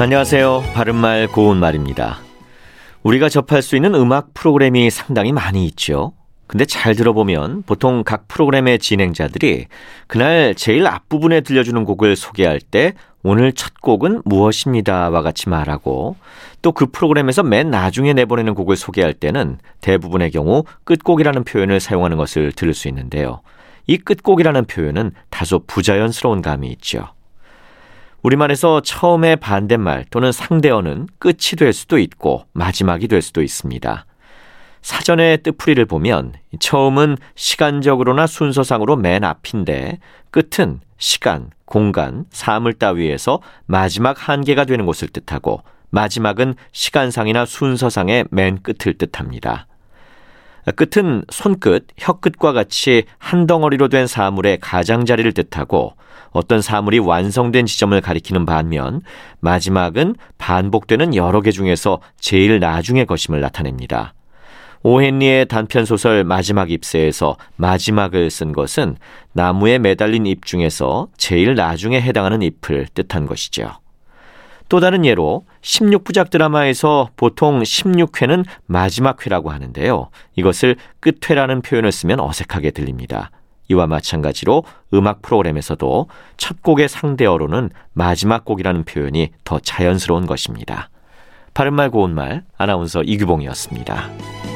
안녕하세요. 바른말 고운말입니다. 우리가 접할 수 있는 음악 프로그램이 상당히 많이 있죠. 근데 잘 들어보면 보통 각 프로그램의 진행자들이 그날 제일 앞부분에 들려주는 곡을 소개할 때 오늘 첫 곡은 무엇입니다와 같이 말하고 또 그 프로그램에서 맨 나중에 내보내는 곡을 소개할 때는 대부분의 경우 끝곡이라는 표현을 사용하는 것을 들을 수 있는데요. 이 끝곡이라는 표현은 다소 부자연스러운 감이 있죠. 우리말에서 처음의 반대말 또는 상대어는 끝이 될 수도 있고 마지막이 될 수도 있습니다. 사전의 뜻풀이를 보면 처음은 시간적으로나 순서상으로 맨 앞인데 끝은 시간, 공간, 사물 따위에서 마지막 한계가 되는 곳을 뜻하고 마지막은 시간상이나 순서상의 맨 끝을 뜻합니다. 끝은 손끝, 혀끝과 같이 한 덩어리로 된 사물의 가장자리를 뜻하고 어떤 사물이 완성된 지점을 가리키는 반면 마지막은 반복되는 여러 개 중에서 제일 나중의 것임을 나타냅니다. 오헨리의 단편 소설 마지막 잎새에서 마지막을 쓴 것은 나무에 매달린 잎 중에서 제일 나중에 해당하는 잎을 뜻한 것이죠. 또 다른 예로 16부작 드라마에서 보통 16회는 마지막 회라고 하는데요. 이것을 끝회라는 표현을 쓰면 어색하게 들립니다. 이와 마찬가지로 음악 프로그램에서도 첫 곡의 상대어로는 마지막 곡이라는 표현이 더 자연스러운 것입니다. 바른말 고운말 아나운서 이규봉이었습니다.